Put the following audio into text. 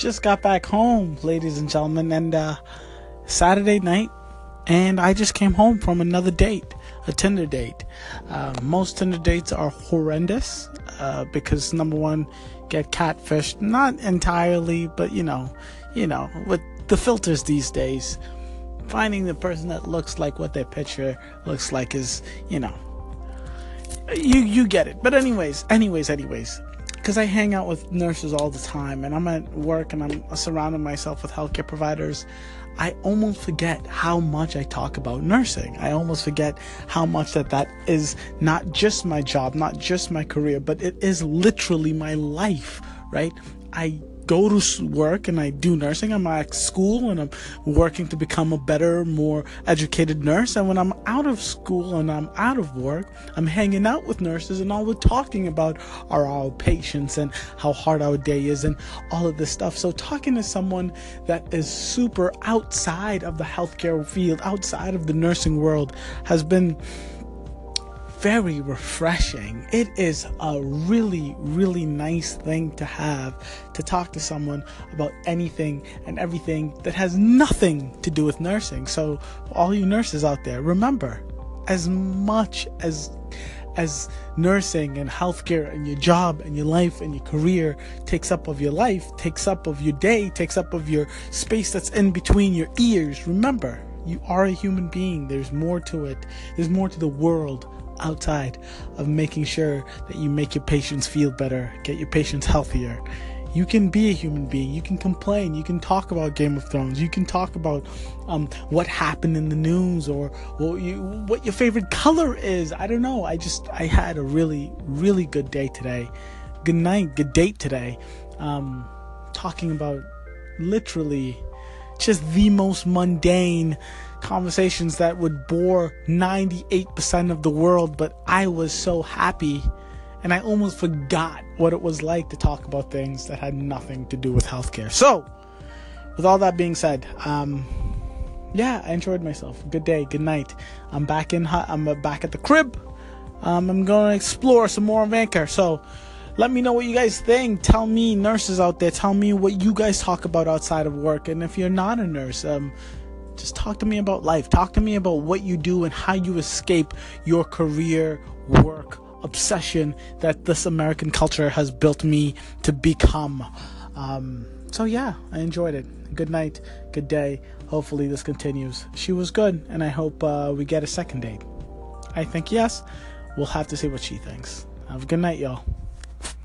just got back home, ladies and gentlemen, and uh, Saturday night, and I just came home from another date, a Tinder date. Uh, most Tinder dates are horrendous uh, because number one, get catfished, not entirely, but you know, you know, with the filters these days, finding the person that looks like what their picture looks like is, you know, you you get it. But anyways, anyways, anyways, because I hang out with nurses all the time, and I'm at work and I'm surrounding myself with healthcare providers. I almost forget how much I talk about nursing. I almost forget how much that that is not just my job, not just my career, but it is literally my life, right? I go to work and I do nursing. I'm at school and I'm working to become a better, more educated nurse. And when I'm out of school and I'm out of work, I'm hanging out with nurses and all we're talking about are our patients and how hard our day is and all of this stuff. So talking to someone that is super outside of the healthcare field, outside of the nursing world has been very refreshing. It is a really, really nice thing to have to talk to someone about anything and everything that has nothing to do with nursing. So, all you nurses out there, remember, as much as as nursing and healthcare and your job and your life and your career takes up of your life, takes up of your day, takes up of your space that's in between your ears, remember, you are a human being. There's more to it. There's more to the world outside of making sure that you make your patients feel better, get your patients healthier. You can be a human being. You can complain. You can talk about Game of Thrones. You can talk about um, what happened in the news or what, you, what your favorite color is. I don't know. I just I had a really really good day today. Good night. Good date today. Um, talking about literally just the most mundane conversations that would bore 98% of the world, but I was so happy and I almost forgot what it was like to talk about things that had nothing to do with healthcare. So, with all that being said, um, yeah, I enjoyed myself. Good day, good night. I'm back in. I'm back at the crib. Um, I'm to explore some more of Anchor. So, let me know what you guys think. Tell me, nurses out there, tell me what you guys talk about outside of work. And if you're not a nurse, um, just talk to me about life. Talk to me about what you do and how you escape your career, work, obsession that this American culture has built me to become. Um, so, yeah, I enjoyed it. Good night, good day. Hopefully, this continues. She was good, and I hope uh, we get a second date. I think yes. We'll have to see what she thinks. Have a good night, y'all.